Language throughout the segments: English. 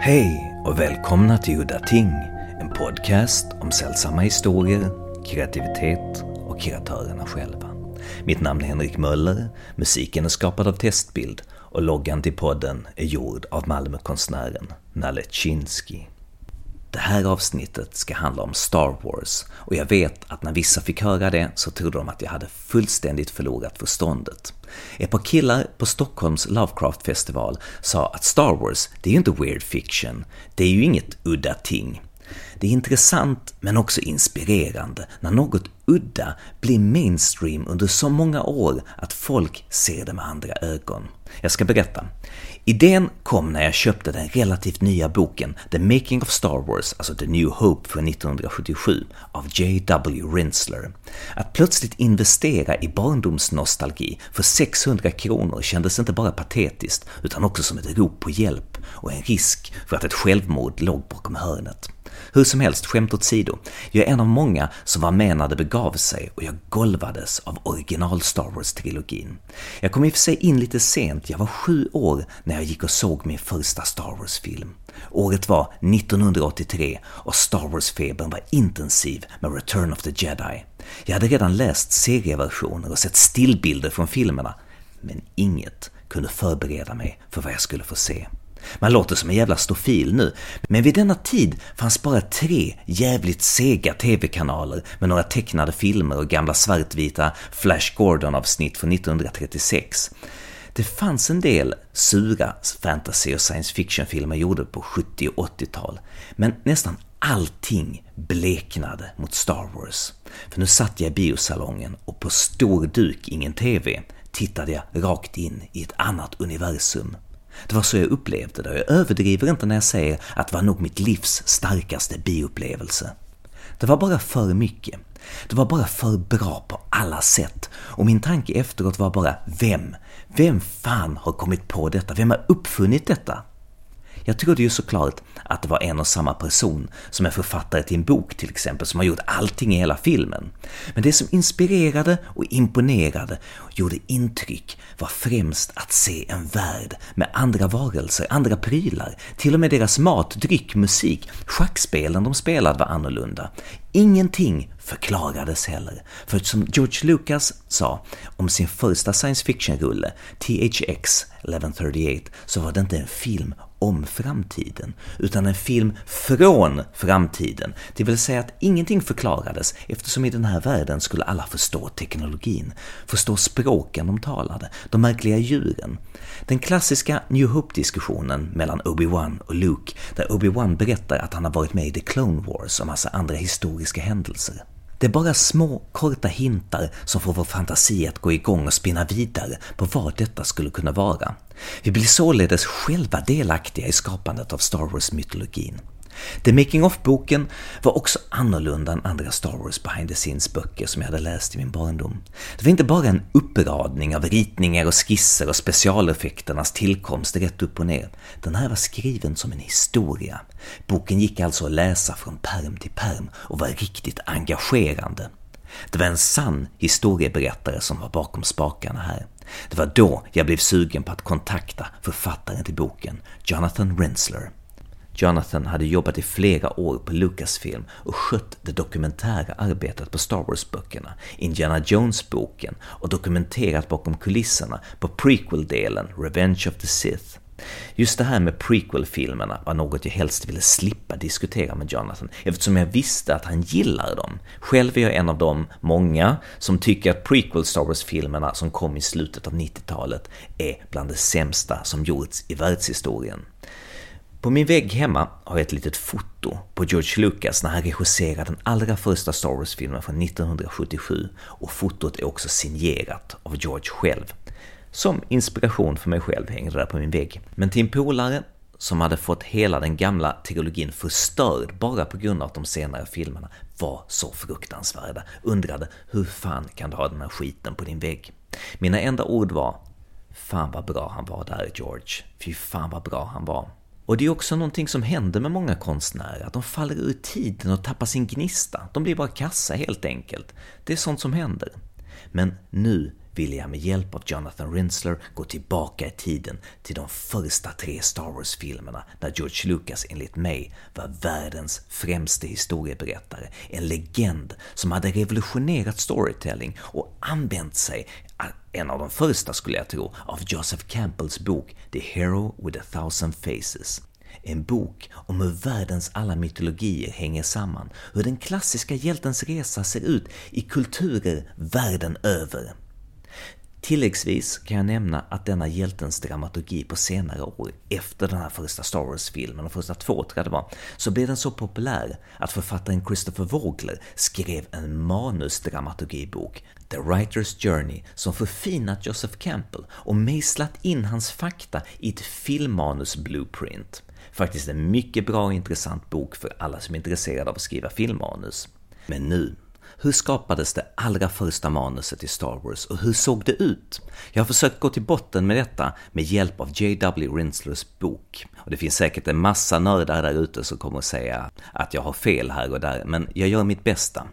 Hej och välkomna till Udda Ting, en podcast om sällsamma historier, kreativitet och kreatörerna själva. Mitt namn är Henrik Möller, musiken är skapad av Testbild och loggan till podden är gjord av Malmökonstnären Nalle Chinsky. Det här avsnittet ska handla om Star Wars och jag vet att när vissa fick höra det så trodde de att jag hade fullständigt förlorat förståndet. Ett par killar på Stockholms Lovecraft-festival sa att Star Wars, det är ju inte weird fiction, det är ju inget udda ting. Det är intressant men också inspirerande när något udda blir mainstream under så många år att folk ser det med andra ögon. Jag ska berätta. Idén kom när jag köpte den relativt nya boken The Making of Star Wars, alltså The New Hope från 1977, av J.W. Rinsler. Att plötsligt investera i barndomsnostalgi för 600 kronor kändes inte bara patetiskt, utan också som ett rop på hjälp och en risk för att ett självmord låg bakom hörnet. Hur som helst, skämt åsido, jag är en av många som var med när det begav sig och jag golvades av original Star Wars-trilogin. Jag kom i och för sig in lite sent, jag var sju år när jag gick och såg min första Star Wars-film. Året var 1983 och Star Wars-febern var intensiv med Return of the Jedi. Jag hade redan läst serieversioner och sett stillbilder från filmerna, men inget kunde förbereda mig för vad jag skulle få se. Man låter som en jävla stofil nu, men vid denna tid fanns bara tre jävligt sega TV-kanaler med några tecknade filmer och gamla svartvita Flash Gordon-avsnitt från 1936. Det fanns en del sura fantasy och science fiction-filmer gjorda på 70 och 80-tal, men nästan allting bleknade mot Star Wars. För nu satt jag i biosalongen och på stor duk, ingen TV, tittade jag rakt in i ett annat universum. Det var så jag upplevde det och jag överdriver inte när jag säger att det var nog mitt livs starkaste biupplevelse. Det var bara för mycket. Det var bara för bra på alla sätt. Och min tanke efteråt var bara, vem? Vem fan har kommit på detta? Vem har uppfunnit detta? Jag trodde ju såklart att det var en och samma person som är författare till en bok till exempel, som har gjort allting i hela filmen. Men det som inspirerade och imponerade och gjorde intryck var främst att se en värld med andra varelser, andra prylar, till och med deras mat, dryck, musik, schackspelen de spelade var annorlunda. Ingenting förklarades heller, för som George Lucas sa om sin första science fiction-rulle, THX 1138, så var det inte en film om framtiden, utan en film från framtiden. Det vill säga att ingenting förklarades eftersom i den här världen skulle alla förstå teknologin, förstå språken de talade, de märkliga djuren. Den klassiska New Hope-diskussionen mellan Obi-Wan och Luke, där Obi-Wan berättar att han har varit med i The Clone Wars och massa andra historiska händelser. Det är bara små, korta hintar som får vår fantasi att gå igång och spinna vidare på vad detta skulle kunna vara. Vi blir således själva delaktiga i skapandet av Star Wars-mytologin. The Making of-boken var också annorlunda än andra Star Wars behind the scenes-böcker som jag hade läst i min barndom. Det var inte bara en uppradning av ritningar och skisser och specialeffekternas tillkomst rätt upp och ner. Den här var skriven som en historia. Boken gick alltså att läsa från perm till perm och var riktigt engagerande. Det var en sann historieberättare som var bakom spakarna här. Det var då jag blev sugen på att kontakta författaren till boken, Jonathan Rensler. Jonathan hade jobbat i flera år på Lucasfilm och skött det dokumentära arbetet på Star Wars-böckerna, Indiana Jones-boken och dokumenterat bakom kulisserna på prequel-delen Revenge of the Sith. Just det här med prequel-filmerna var något jag helst ville slippa diskutera med Jonathan eftersom jag visste att han gillar dem. Själv är jag en av de många som tycker att prequel Star Wars-filmerna som kom i slutet av 90-talet är bland det sämsta som gjorts i världshistorien. På min vägg hemma har jag ett litet foto på George Lucas när han regisserade den allra första Star Wars-filmen från 1977 och fotot är också signerat av George själv. Som inspiration för mig själv hängde där på min vägg. Men till en polare som hade fått hela den gamla teologin förstörd bara på grund av att de senare filmerna var så fruktansvärda, undrade hur fan kan du ha den här skiten på din vägg? Mina enda ord var Fan vad bra han var där George, fy fan vad bra han var. Och det är också någonting som händer med många konstnärer, att de faller ur tiden och tappar sin gnista. De blir bara kassa helt enkelt. Det är sånt som händer. Men nu ville jag med hjälp av Jonathan Rinsler gå tillbaka i tiden till de första tre Star Wars-filmerna där George Lucas enligt mig var världens främste historieberättare. En legend som hade revolutionerat storytelling och använt sig en av de första skulle jag tro, av Joseph Campbells bok The Hero with a thousand faces. En bok om hur världens alla mytologier hänger samman, hur den klassiska hjältens resa ser ut i kulturer världen över. Tilläggsvis kan jag nämna att denna hjältens dramaturgi på senare år, efter den här första Star Wars-filmen, och första två tror jag det var, så blev den så populär att författaren Christopher Vogler skrev en manusdramaturgibok, The Writer's Journey, som förfinat Joseph Campbell och mejslat in hans fakta i ett filmmanus-blueprint. Faktiskt en mycket bra och intressant bok för alla som är intresserade av att skriva filmmanus. Men nu, hur skapades det allra första manuset i Star Wars och hur såg det ut? Jag har försökt gå till botten med detta med hjälp av J.W. Rinslers bok. Och det finns säkert en massa nördar där ute som kommer att säga att jag har fel här och där, men jag gör mitt bästa.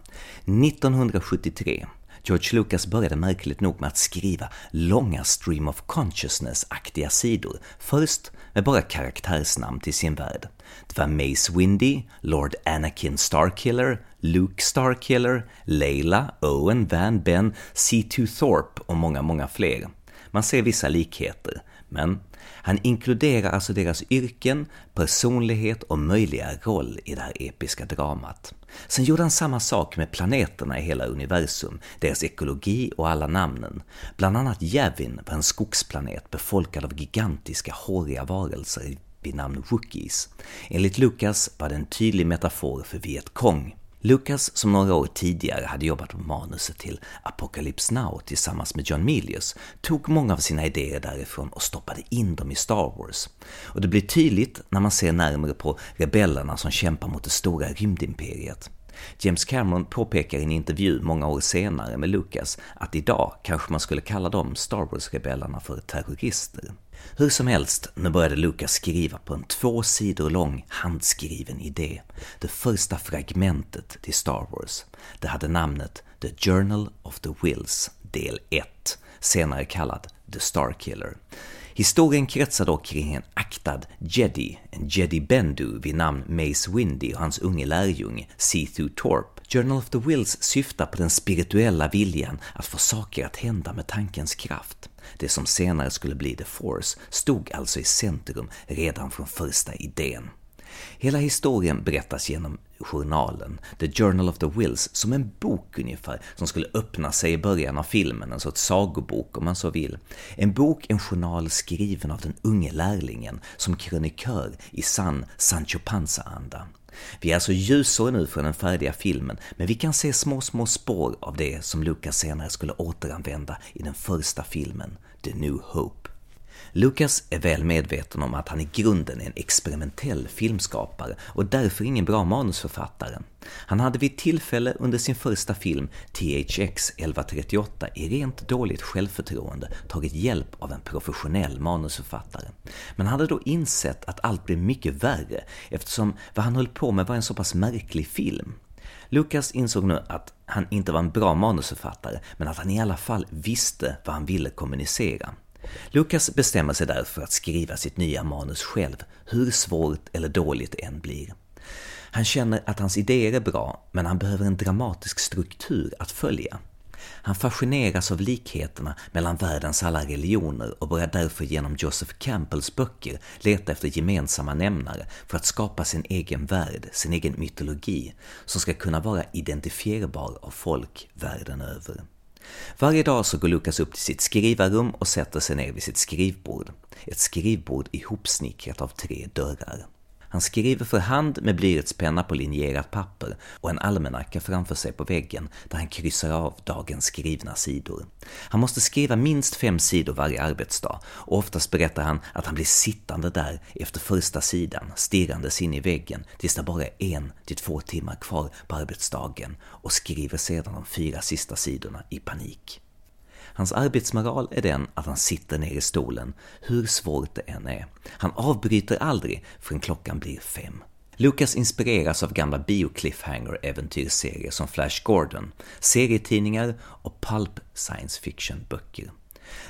1973 George Lucas började märkligt nog med att skriva långa stream of consciousness-aktiga sidor, först med bara karaktärsnamn till sin värld. Det var Mace Windy, Lord Anakin Starkiller, Luke Starkiller, Leila, Owen, Van Ben, C2 Thorpe och många, många fler. Man ser vissa likheter, men han inkluderar alltså deras yrken, personlighet och möjliga roll i det här episka dramat. Sen gjorde han samma sak med planeterna i hela universum, deras ekologi och alla namnen. Bland annat Yavin var en skogsplanet befolkad av gigantiska håriga varelser vid namn Wookies. Enligt Lucas var det en tydlig metafor för Vietcong. Lucas, som några år tidigare hade jobbat på manuset till Apocalypse Now tillsammans med John Milius, tog många av sina idéer därifrån och stoppade in dem i Star Wars. Och det blir tydligt när man ser närmare på rebellerna som kämpar mot det stora rymdimperiet. James Cameron påpekar i en intervju många år senare med Lucas att idag kanske man skulle kalla de Star Wars-rebellerna för terrorister. Hur som helst, nu började Lucas skriva på en två sidor lång handskriven idé. Det första fragmentet till Star Wars. Det hade namnet The Journal of the Wills, del 1, senare kallad The Starkiller. Historien kretsar dock kring en aktad jedi, en jedi bendu vid namn Mace Windy och hans unge lärjunge C2 Torp. Journal of the Wills syftar på den spirituella viljan att få saker att hända med tankens kraft. Det som senare skulle bli The Force stod alltså i centrum redan från första idén. Hela historien berättas genom journalen, The Journal of the Wills, som en bok ungefär, som skulle öppna sig i början av filmen, alltså en sorts sagobok om man så vill. En bok, en journal skriven av den unge lärlingen som krönikör i sann Sancho Panza-anda. Vi är alltså ljusår nu från den färdiga filmen, men vi kan se små, små spår av det som Lucas senare skulle återanvända i den första filmen, The New Hope. Lucas är väl medveten om att han i grunden är en experimentell filmskapare och därför ingen bra manusförfattare. Han hade vid tillfälle under sin första film, THX 1138, i rent dåligt självförtroende tagit hjälp av en professionell manusförfattare. Men han hade då insett att allt blev mycket värre eftersom vad han höll på med var en så pass märklig film. Lucas insåg nu att han inte var en bra manusförfattare, men att han i alla fall visste vad han ville kommunicera. Lucas bestämmer sig därför att skriva sitt nya manus själv, hur svårt eller dåligt det än blir. Han känner att hans idéer är bra, men han behöver en dramatisk struktur att följa. Han fascineras av likheterna mellan världens alla religioner och börjar därför genom Joseph Campbells böcker leta efter gemensamma nämnare för att skapa sin egen värld, sin egen mytologi, som ska kunna vara identifierbar av folk världen över. Varje dag så går Lukas upp till sitt skrivarrum och sätter sig ner vid sitt skrivbord. Ett skrivbord ihopsnickrat av tre dörrar. Han skriver för hand med blyertspenna på linjerat papper och en almanacka framför sig på väggen där han kryssar av dagens skrivna sidor. Han måste skriva minst fem sidor varje arbetsdag och oftast berättar han att han blir sittande där efter första sidan, stirrandes in i väggen tills det bara är en till två timmar kvar på arbetsdagen och skriver sedan de fyra sista sidorna i panik. Hans arbetsmoral är den att han sitter ner i stolen, hur svårt det än är. Han avbryter aldrig förrän klockan blir fem. Lucas inspireras av gamla bio-cliffhanger-äventyrsserier som Flash Gordon, serietidningar och pulp science fiction-böcker.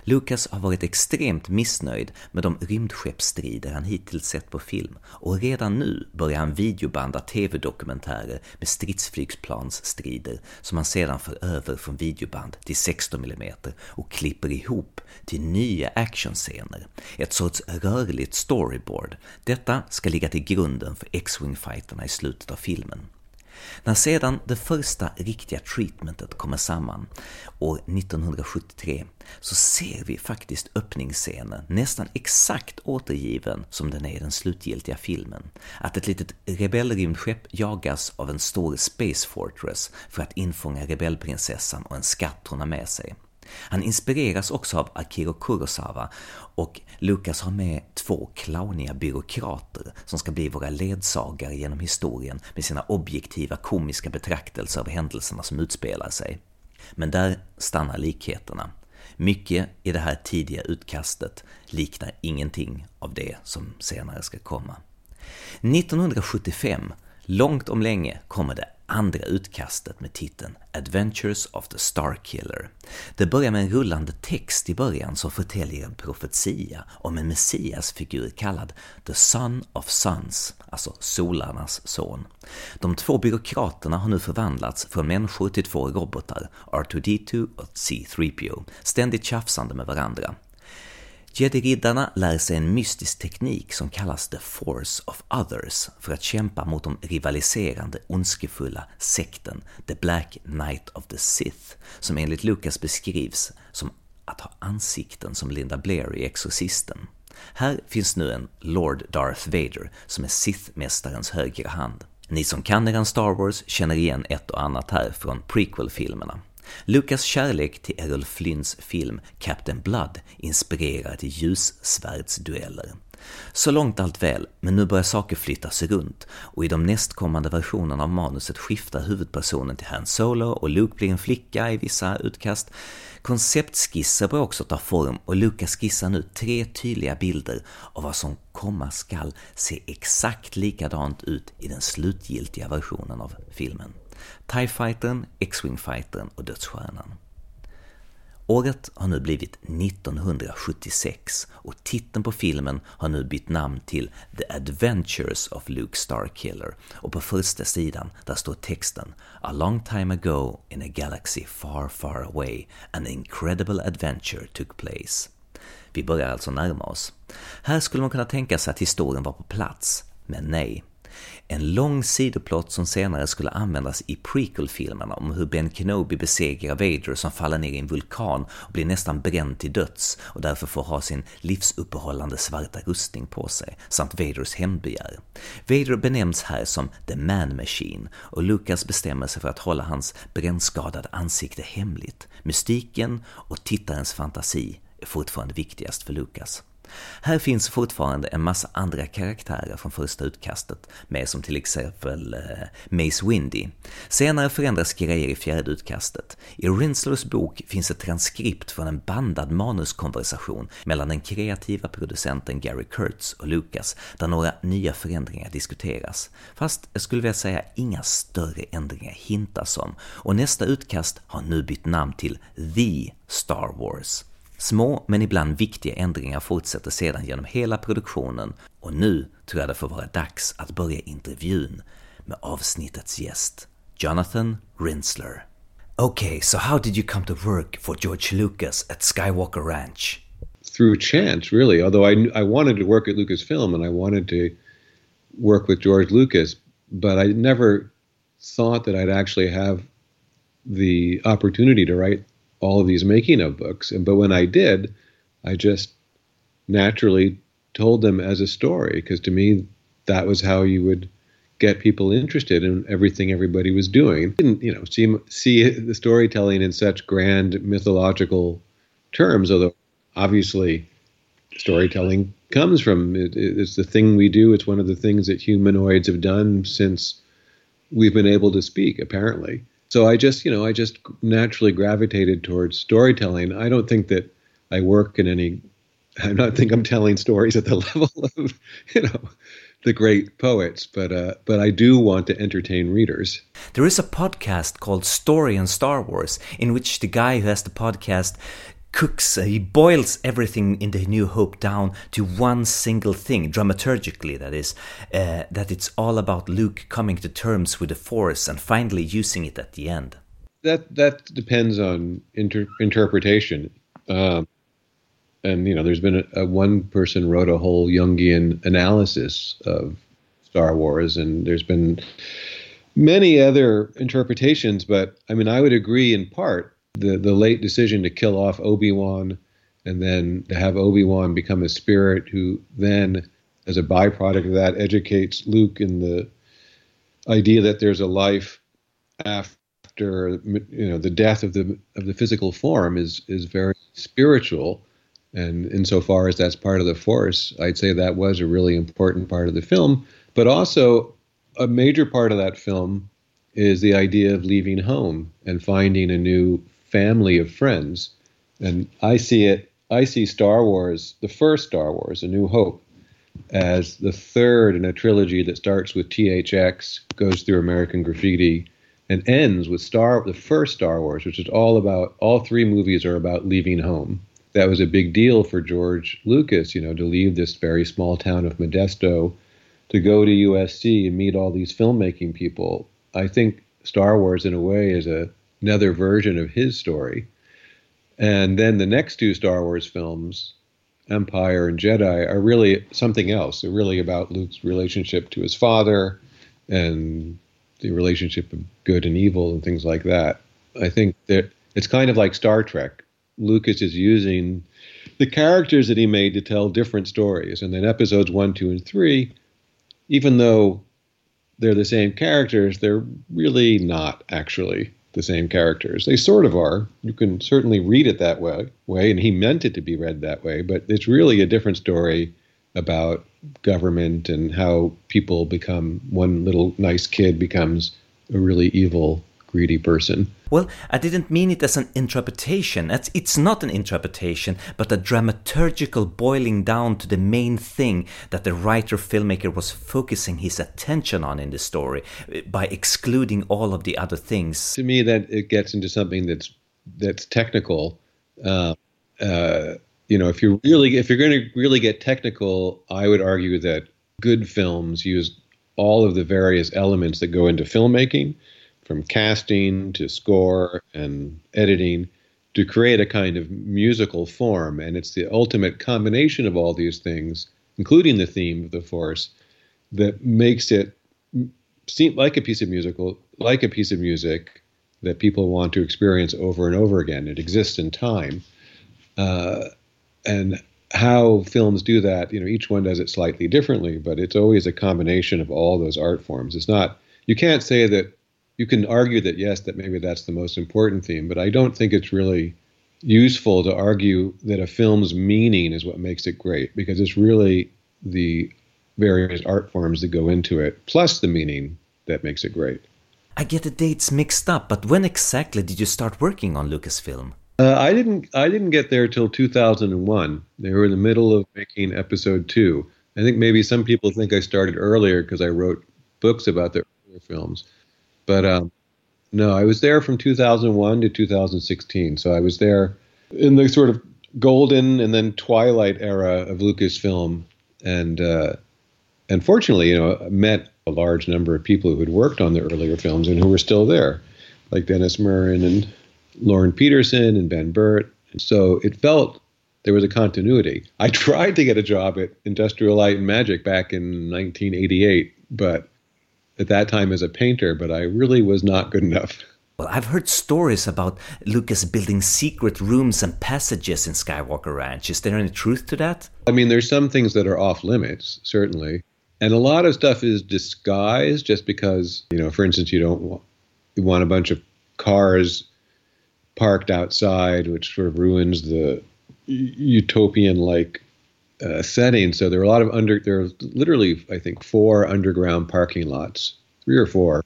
Lucas har varit extremt missnöjd med de rymdskeppsstrider han hittills sett på film och redan nu börjar han videobanda tv-dokumentärer med stridsflygplansstrider som han sedan för över från videoband till 16 mm och klipper ihop till nya actionscener. Ett sorts rörligt storyboard. Detta ska ligga till grunden för X-Wing-fighterna i slutet av filmen. När sedan det första riktiga treatmentet kommer samman, år 1973, så ser vi faktiskt öppningsscenen nästan exakt återgiven som den är i den slutgiltiga filmen. Att ett litet rebellrymdskepp jagas av en stor Space Fortress för att infånga rebellprinsessan och en skatt hon har med sig. Han inspireras också av Akiro Kurosawa och Lucas har med två clowniga byråkrater som ska bli våra ledsagare genom historien med sina objektiva komiska betraktelser av händelserna som utspelar sig. Men där stannar likheterna. Mycket i det här tidiga utkastet liknar ingenting av det som senare ska komma. 1975, långt om länge, kommer det andra utkastet med titeln Adventures of the Starkiller. Det börjar med en rullande text i början som förtäljer en profetia om en messiasfigur kallad The Son of Sons, alltså solarnas son. De två byråkraterna har nu förvandlats från människor till två robotar, R2D2 och C3PO, ständigt tjafsande med varandra. Jedi-riddarna lär sig en mystisk teknik som kallas the Force of Others för att kämpa mot de rivaliserande ondskefulla sekten The Black Knight of the Sith, som enligt Lucas beskrivs som att ha ansikten som Linda Blair i Exorcisten. Här finns nu en Lord Darth Vader som är Sith-mästarens högra hand. Ni som kan eran Star Wars känner igen ett och annat här från prequel-filmerna. Lucas kärlek till Errol Flynns film Captain Blood inspirerar till ljussvärdsdueller. Så långt allt väl, men nu börjar saker flyttas runt och i de nästkommande versionerna av manuset skiftar huvudpersonen till Han Solo och Luke blir en flicka i vissa utkast. Konceptskisser börjar också ta form och Lucas skissar nu tre tydliga bilder av vad som komma skall se exakt likadant ut i den slutgiltiga versionen av filmen. TIE Fightern, X-Wing Fightern och Dödsstjärnan. Året har nu blivit 1976 och titeln på filmen har nu bytt namn till The Adventures of Luke Starkiller och på första sidan där står texten A long time ago in a galaxy far far away an incredible adventure took place. Vi börjar alltså närma oss. Här skulle man kunna tänka sig att historien var på plats, men nej. En lång sidoplott som senare skulle användas i prequel-filmerna om hur Ben Kenobi besegrar Vader som faller ner i en vulkan och blir nästan bränd till döds och därför får ha sin livsuppehållande svarta rustning på sig, samt Vaders hämndbegär. Vader benämns här som The Man Machine och Lucas bestämmer sig för att hålla hans brännskadade ansikte hemligt. Mystiken och tittarens fantasi är fortfarande viktigast för Lucas. Här finns fortfarande en massa andra karaktärer från första utkastet med som till exempel eh, Mace Windy. Senare förändras grejer i fjärde utkastet. I Rinslers bok finns ett transkript från en bandad manuskonversation mellan den kreativa producenten Gary Kurtz och Lucas, där några nya förändringar diskuteras. Fast jag skulle vilja säga inga större ändringar hintas om, och nästa utkast har nu bytt namn till The Star Wars. Små men ibland viktiga ändringar fortsätter sedan genom hela produktionen och nu tror jag det får vara dags att börja intervjun med avsnittets gäst, Jonathan Rinzler. Okay, so how did you come to work for George Lucas at Skywalker Ranch? Through chance, really. Although I, I wanted to work at Lucasfilm and I wanted to work with George Lucas, but I never thought that I'd actually have the opportunity to write all of these making of books. And but when I did, I just naturally told them as a story because to me that was how you would get people interested in everything everybody was doing. Didn't you know see see the storytelling in such grand mythological terms, although obviously storytelling comes from it, it's the thing we do. It's one of the things that humanoids have done since we've been able to speak. Apparently, so I just, you know, I just naturally gravitated towards storytelling. I don't think that I work in any. I don't think I'm telling stories at the level of, you know, the great poets, but uh, but I do want to entertain readers. There is a podcast called Story and Star Wars in which the guy who has the podcast cooks, uh, he boils everything in the New Hope down to one single thing, dramaturgically, that is, uh, that it's all about Luke coming to terms with the Force and finally using it at the end. That that depends on inter- interpretation. Um, and you know, there's been a, a, one person wrote a whole Jungian analysis of Star Wars, and there's been many other interpretations. But I mean, I would agree in part the the late decision to kill off Obi Wan, and then to have Obi Wan become a spirit who then, as a byproduct of that, educates Luke in the idea that there's a life after you know the death of the of the physical form is is very spiritual. And insofar as that's part of the force, I'd say that was a really important part of the film. But also, a major part of that film is the idea of leaving home and finding a new family of friends. And I see it, I see Star Wars, the first Star Wars, A New Hope, as the third in a trilogy that starts with THX, goes through American Graffiti, and ends with Star, the first Star Wars, which is all about, all three movies are about leaving home. That was a big deal for George Lucas, you know, to leave this very small town of Modesto to go to USC and meet all these filmmaking people. I think Star Wars, in a way, is a another version of his story. And then the next two Star Wars films, Empire and Jedi, are really something else. They're really about Luke's relationship to his father and the relationship of good and evil and things like that. I think that it's kind of like Star Trek. Lucas is using the characters that he made to tell different stories. And then episodes one, two, and three, even though they're the same characters, they're really not actually the same characters. They sort of are. You can certainly read it that way, way, and he meant it to be read that way. But it's really a different story about government and how people become one little nice kid becomes a really evil greedy person. Well, I didn't mean it as an interpretation. It's, it's not an interpretation, but a dramaturgical boiling down to the main thing that the writer filmmaker was focusing his attention on in the story eh, by excluding all of the other things. To me, that it gets into something that's that's technical. Uh, uh, you know, if you're really if you're going to really get technical, I would argue that good films use all of the various elements that go into filmmaking from casting to score and editing to create a kind of musical form. And it's the ultimate combination of all these things, including the theme of the Force, that makes it seem like a piece of musical, like a piece of music that people want to experience over and over again. It exists in time. Uh, and how films do that, you know, each one does it slightly differently, but it's always a combination of all those art forms. It's not, you can't say that you can argue that yes, that maybe that's the most important theme, but I don't think it's really useful to argue that a film's meaning is what makes it great because it's really the various art forms that go into it plus the meaning that makes it great. I get the dates mixed up, but when exactly did you start working on Lucasfilm? Uh, I didn't. I didn't get there till 2001. They were in the middle of making Episode Two. I think maybe some people think I started earlier because I wrote books about their earlier films. But um, no, I was there from 2001 to 2016. So I was there in the sort of golden and then twilight era of Lucasfilm, and uh, and fortunately, you know, met a large number of people who had worked on the earlier films and who were still there, like Dennis Muren and Lorne Peterson and Ben Burtt. And so it felt there was a continuity. I tried to get a job at Industrial Light and Magic back in 1988, but at that time as a painter, but I really was not good enough. Well, I've heard stories about Lucas building secret rooms and passages in Skywalker Ranch. Is there any truth to that? I mean, there's some things that are off limits, certainly. And a lot of stuff is disguised just because, you know, for instance, you don't want, you want a bunch of cars parked outside, which sort of ruins the utopian like uh, setting. So there are a lot of under. There are literally, I think, four underground parking lots, three or four.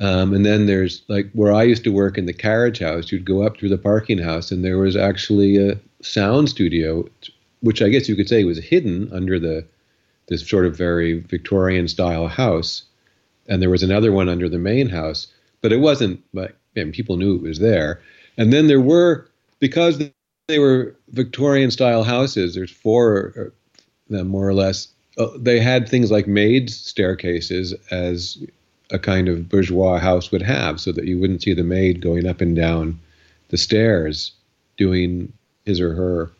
Um, and then there's like where I used to work in the carriage house. You'd go up through the parking house, and there was actually a sound studio, which I guess you could say was hidden under the this sort of very Victorian style house, and there was another one under the main house, but it wasn't like and people knew it was there. And then there were because they were Victorian style houses. There's four of them more or less. Uh, they had things like maids' staircases as a kind of bourgeois house would have, so that you wouldn't see the maid going up and down the stairs doing his or her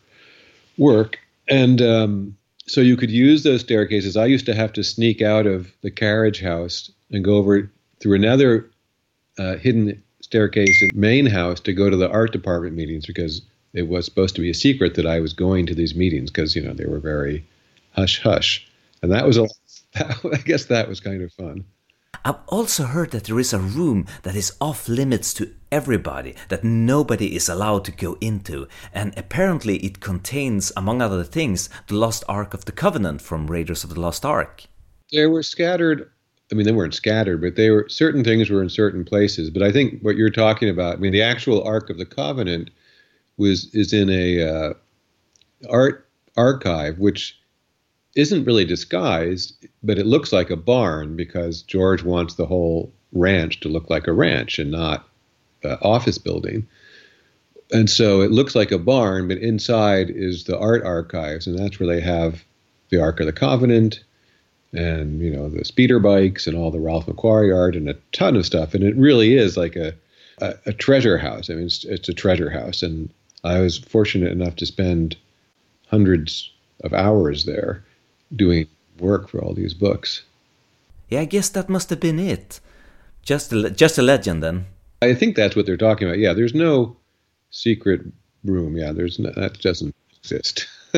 work. And um, so you could use those staircases. I used to have to sneak out of the carriage house and go over through another uh, hidden staircase in main house to go to the art department meetings because it was supposed to be a secret that I was going to these meetings because you know they were very hush hush, and that was a I guess that was kind of fun. I've also heard that there is a room that is off limits to everybody, that nobody is allowed to go into, and apparently it contains, among other things, the Lost Ark of the Covenant from Raiders of the Lost Ark. They were scattered. I mean, they weren't scattered, but they were certain things were in certain places. But I think what you're talking about, I mean, the actual Ark of the Covenant was is in a uh, art archive, which isn't really disguised, but it looks like a barn because George wants the whole ranch to look like a ranch and not an office building. And so it looks like a barn, but inside is the art archives, and that's where they have the Ark of the Covenant and you know the speeder bikes and all the Ralph McQuarrie art and a ton of stuff. And it really is like a a, a treasure house. I mean, it's, it's a treasure house, and I was fortunate enough to spend hundreds of hours there doing work for all these books. Yeah, I guess that must have been it. Just a, just a legend then. I think that's what they're talking about. Yeah, there's no secret room. Yeah, there's no, that doesn't exist.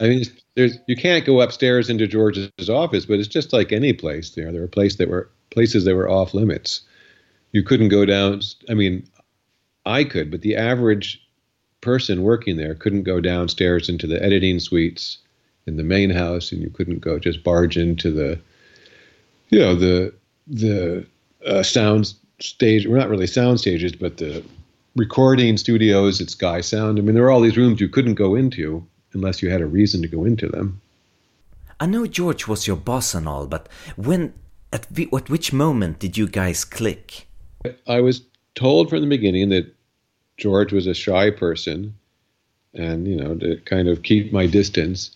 I mean, there's you can't go upstairs into George's office, but it's just like any place. There, there were places that were places that were off limits. You couldn't go down. I mean, I could, but the average person working there couldn't go downstairs into the editing suites in the main house, and you couldn't go just barge into the, you know, the the uh, sound stage. Well, not really sound stages, but the recording studios at Sky Sound. I mean, there are all these rooms you couldn't go into unless you had a reason to go into them. I know George was your boss and all, but when at, at which moment did you guys click? I was told from the beginning that George was a shy person, and you know to kind of keep my distance.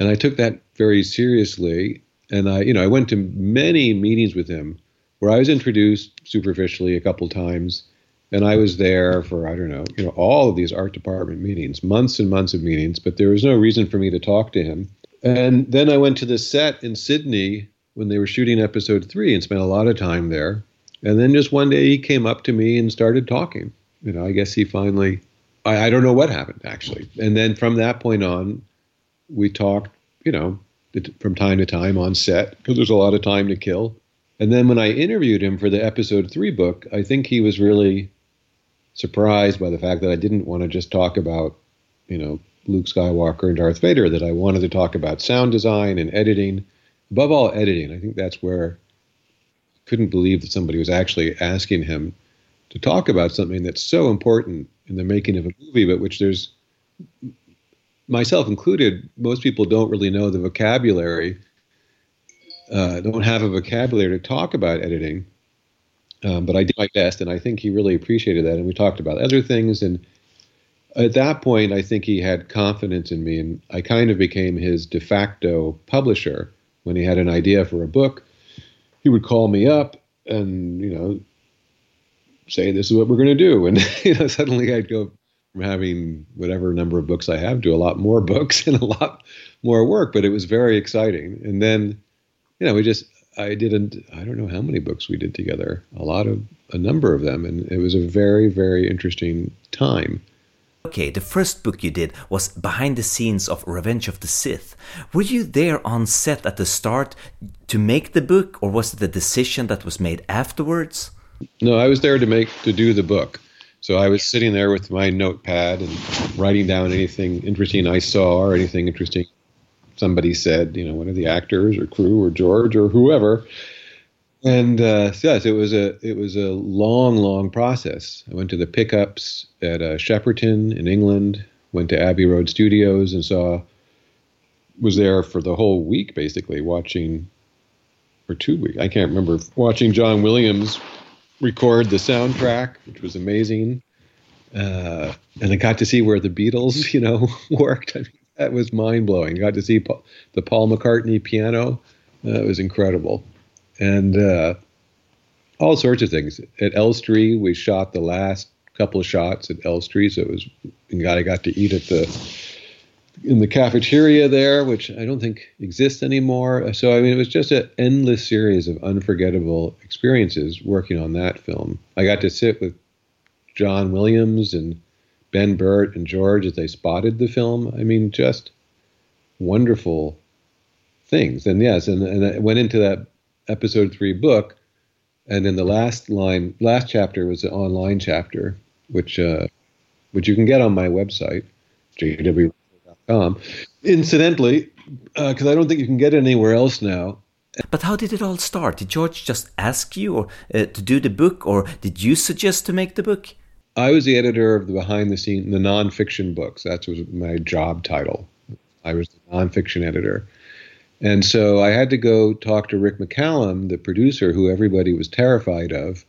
And I took that very seriously. And I, you know, I went to many meetings with him where I was introduced superficially a couple times. And I was there for, I don't know, you know, all of these art department meetings, months and months of meetings, but there was no reason for me to talk to him. And then I went to the set in Sydney when they were shooting episode three and spent a lot of time there. And then just one day he came up to me and started talking. You know, I guess he finally, I, I don't know what happened actually. And then from that point on, we talked, you know, from time to time on set because there's a lot of time to kill. And then when I interviewed him for the episode three book, I think he was really surprised by the fact that I didn't want to just talk about, you know, Luke Skywalker and Darth Vader, that I wanted to talk about sound design and editing. Above all, editing. I think that's where I couldn't believe that somebody was actually asking him to talk about something that's so important in the making of a movie, but which there's myself included, most people don't really know the vocabulary, uh, don't have a vocabulary to talk about editing. Um, but I did my best, and I think he really appreciated that. And we talked about other things. And at that point, I think he had confidence in me, and I kind of became his de facto publisher. When he had an idea for a book, he would call me up and you know say, "This is what we're going to do," and you know suddenly I'd go from having whatever number of books I have to a lot more books and a lot more work. But it was very exciting. And then, you know, we just I didn't I don't know how many books we did together. A lot of a number of them, and it was a very very interesting time. Okay, the first book you did was behind the scenes of Revenge of the Sith. Were you there on set at the start to make the book, or was it a decision that was made afterwards? No, I was there to make to do the book. So I was sitting there with my notepad and writing down anything interesting I saw or anything interesting somebody said, you know, one of the actors or crew or George or whoever. And uh, yes, it was a it was a long, long process. I went to the pickups at uh, Shepperton in England, went to Abbey Road Studios and saw was there for the whole week, basically watching, or two weeks. I can't remember watching John Williams record the soundtrack, which was amazing. Uh, and I got to see where the Beatles, you know, worked. I mean, that was mind blowing. Got to see Paul, the Paul McCartney piano. Uh, was incredible, and uh, all sorts of things. At Elstree, we shot the last couple of shots at Elstree, so it was. God, I got to eat at the in the cafeteria there, which I don't think exists anymore. So I mean, it was just an endless series of unforgettable experiences working on that film. I got to sit with John Williams and Ben Burtt and George as they spotted the film. I mean, just wonderful things. And yes, and, and I went into that episode three book, and then the last line, last chapter was an online chapter, which uh, which you can get on my website, jw.com. Incidentally, because uh, I don't think you can get it anywhere else now. But how did it all start? Did George just ask you or uh, to do the book, or did you suggest to make the book? I was the editor of the behind the scene, the nonfiction books. That was my job title. I was the nonfiction editor. And so I had to go talk to Rick McCallum, the producer, who everybody was terrified of,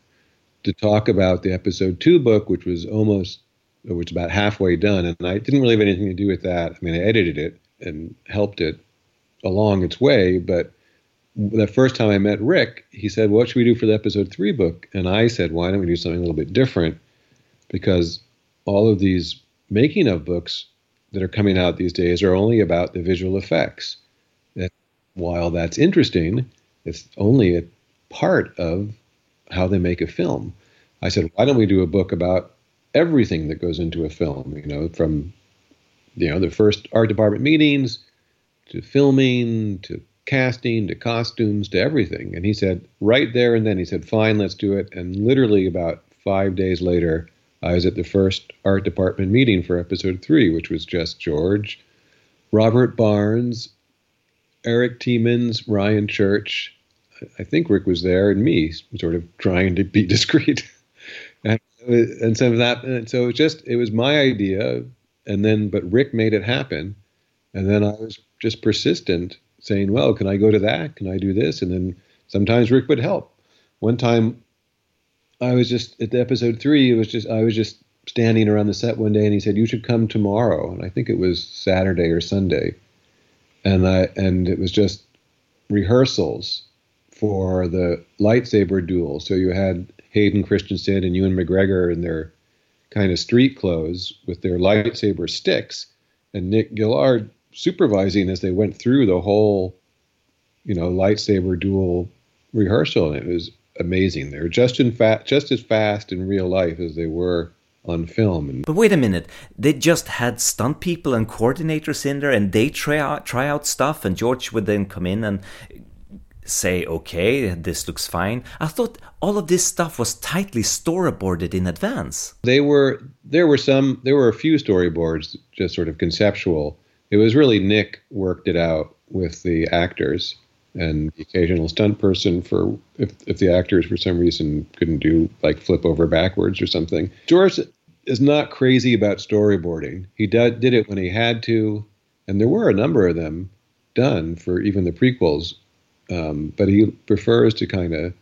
to talk about the episode two book, which was almost, which was about halfway done. And I didn't really have anything to do with that. I mean, I edited it and helped it along its way. But the first time I met Rick, he said, What should we do for the episode three book? And I said, Why don't we do something a little bit different? because all of these making of books that are coming out these days are only about the visual effects. And while that's interesting, it's only a part of how they make a film. I said, why don't we do a book about everything that goes into a film? You know, from you know the first art department meetings to filming to casting to costumes to everything. And he said, right there and then, he said, fine, let's do it. And literally about five days later, I was at the first art department meeting for episode three, which was just George, Robert Barnes, Erik Tiemens, Ryan Church. I think Rick was there, and me, sort of trying to be discreet. and, Uh, and so that, and so it was just it was my idea, and then but Rick made it happen, and then I was just persistent, saying, "Well, can I go to that? Can I do this?" And then sometimes Rick would help. One time I was just at the episode three. It was just I was just standing around the set one day, and he said, "You should come tomorrow." And I think it was Saturday or Sunday, and I and it was just rehearsals for the lightsaber duel. So you had Hayden Christensen and Ewan McGregor in their kind of street clothes with their lightsaber sticks, and Nick Gillard supervising as they went through the whole, you know, lightsaber duel rehearsal. And it was amazing. They were just in fa- just as fast in real life as they were on film. But wait a minute, they just had stunt people and coordinators in there, and they try out try out stuff, and George would then come in and say, "Okay, this looks fine." I thought all of this stuff was tightly storyboarded in advance. They were there were some there were a few storyboards just sort of conceptual. It was really Nick worked it out with the actors and the occasional stunt person for if, if the actors for some reason couldn't do like flip over backwards or something. George is not crazy about storyboarding. He did, did it when he had to, and there were a number of them done for even the prequels. Um, but he prefers to kind of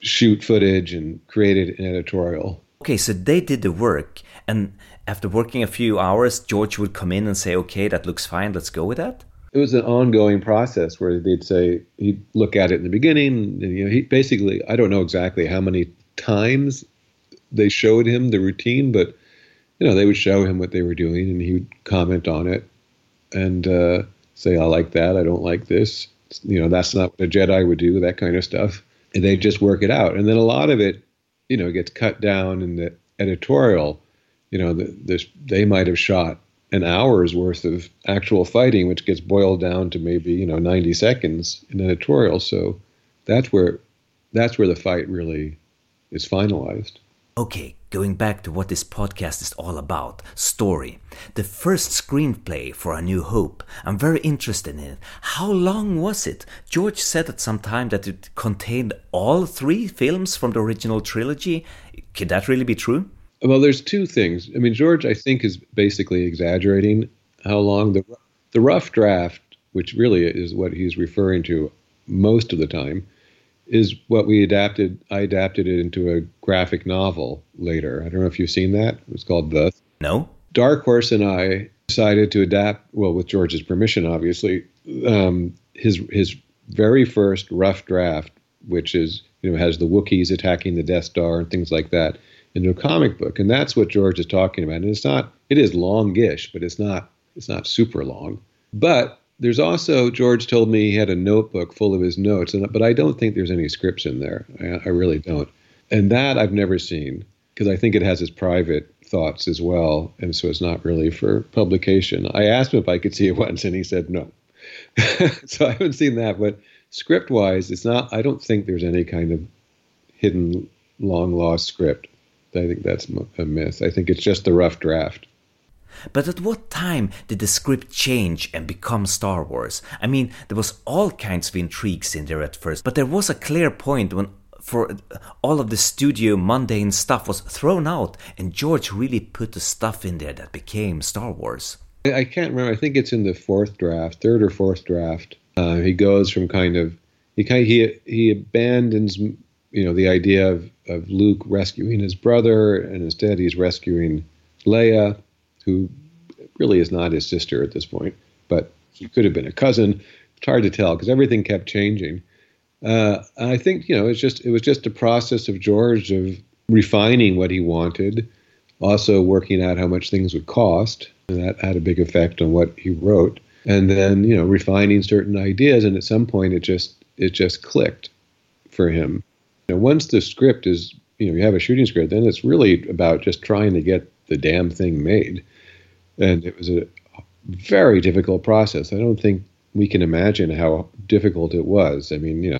shoot footage and create it in editorial. Okay, so they did the work, and after working a few hours, George would come in and say, "Okay, that looks fine. Let's go with that." it was an ongoing process where they'd say he'd look at it in the beginning and you know he basically i don't know exactly how many times they showed him the routine but you know they would show him what they were doing and he would comment on it and uh, say i like that i don't like this you know that's not what a jedi would do that kind of stuff and they just work it out and then a lot of it you know gets cut down in the editorial you know the, they might have shot an hour's worth of actual fighting, which gets boiled down to maybe you know 90 seconds in editorial. So that's where that's where the fight really is finalized. Okay, going back to what this podcast is all about story. The first screenplay for A New Hope. I'm very interested in it. How long was it? George said at some time that it contained all three films from the original trilogy. Could that really be true? Well, there's two things. I mean, George, I think, is basically exaggerating how long the the rough draft which really is what he's referring to most of the time, is what we adapted. I adapted it into a graphic novel later. I don't know if you've seen that. It was called The. No. Dark Horse and I decided to adapt, well, with George's permission, obviously, um, his his very first rough draft, which is you know has the Wookiees attacking the Death Star and things like that, into a comic book, and that's what George is talking about. And it's not, it is longish, but it's not, it's not super long. But there's also George told me he had a notebook full of his notes, and but I don't think there's any scripts in there. I, I really don't, and that I've never seen because I think it has his private thoughts as well, and so it's not really for publication. I asked him if I could see it once, and he said no. so I haven't seen that, but script wise, it's not. I don't think there's any kind of hidden long lost script. I think that's a myth. I think it's just the rough draft. But at what time did the script change and become Star Wars? I mean, there was all kinds of intrigues in there at first, but there was a clear point when for all of the studio mundane stuff was thrown out and George really put the stuff in there that became Star Wars. I can't remember. I think it's in the fourth draft, third or fourth draft. Uh, he goes from kind of he kind of, he he abandons you know the idea of of Luke rescuing his brother, and instead he's rescuing Leia, who really is not his sister at this point, but she could have been a cousin. It's hard to tell because everything kept changing. Uh, I think you know it's just it was just a process of George of refining what he wanted, also working out how much things would cost, and that had a big effect on what he wrote. And then you know refining certain ideas, and at some point it just it just clicked for him know, once the script is, you know, you have a shooting script, then it's really about just trying to get the damn thing made. And it was a very difficult process. I don't think we can imagine how difficult it was. I mean, you know,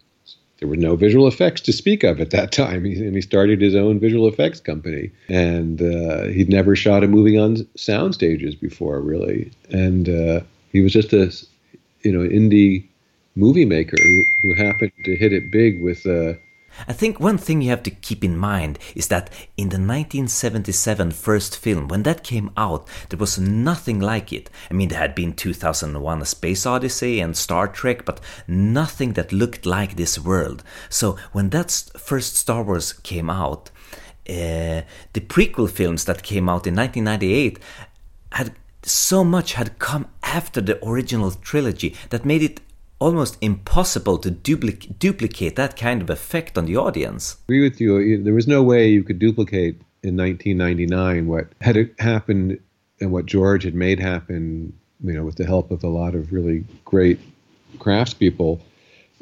there were no visual effects to speak of at that time, he, and he started his own visual effects company. And uh, he'd never shot a movie on sound stages before, really. And uh, he was just a, you know, indie movie maker who, who happened to hit it big with. Uh, I think one thing you have to keep in mind is that in the 1977 first film, when that came out, there was nothing like it. I mean, there had been 2001 A Space Odyssey and Star Trek, but nothing that looked like this world. So when that first Star Wars came out, uh, the prequel films that came out in 1998 had so much had come after the original trilogy that made it almost impossible to duplic- duplicate that kind of effect on the audience. I agree with you. There was no way you could duplicate in 1999 what had happened and what George had made happen, you know, with the help of a lot of really great craftspeople.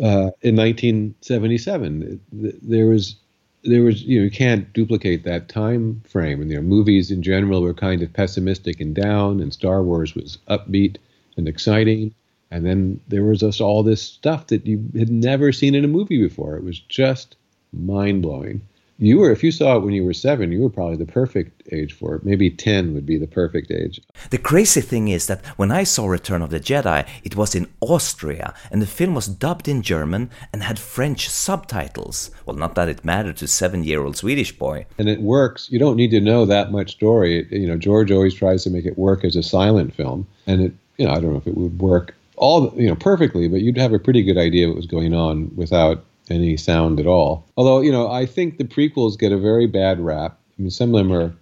Uh, in 1977, there was there was you know you can't duplicate that time frame and you know movies in general were kind of pessimistic and down and Star Wars was upbeat and exciting and then there was just all this stuff that you had never seen in a movie before. It was just mind blowing. You were, if you saw it when you were seven, you were probably the perfect age for it. Maybe 10 would be the perfect age. The crazy thing is that when I saw Return of the Jedi, it was in Austria, and the film was dubbed in German and had French subtitles. Well, not that it mattered to seven year old Swedish boy. And it works. You don't need to know that much story. You know, George always tries to make it work as a silent film. And it, you know, I don't know if it would work all you know perfectly, but you'd have a pretty good idea what was going on without any sound at all. Although you know, I think the prequels get a very bad rap. I mean, some of them are.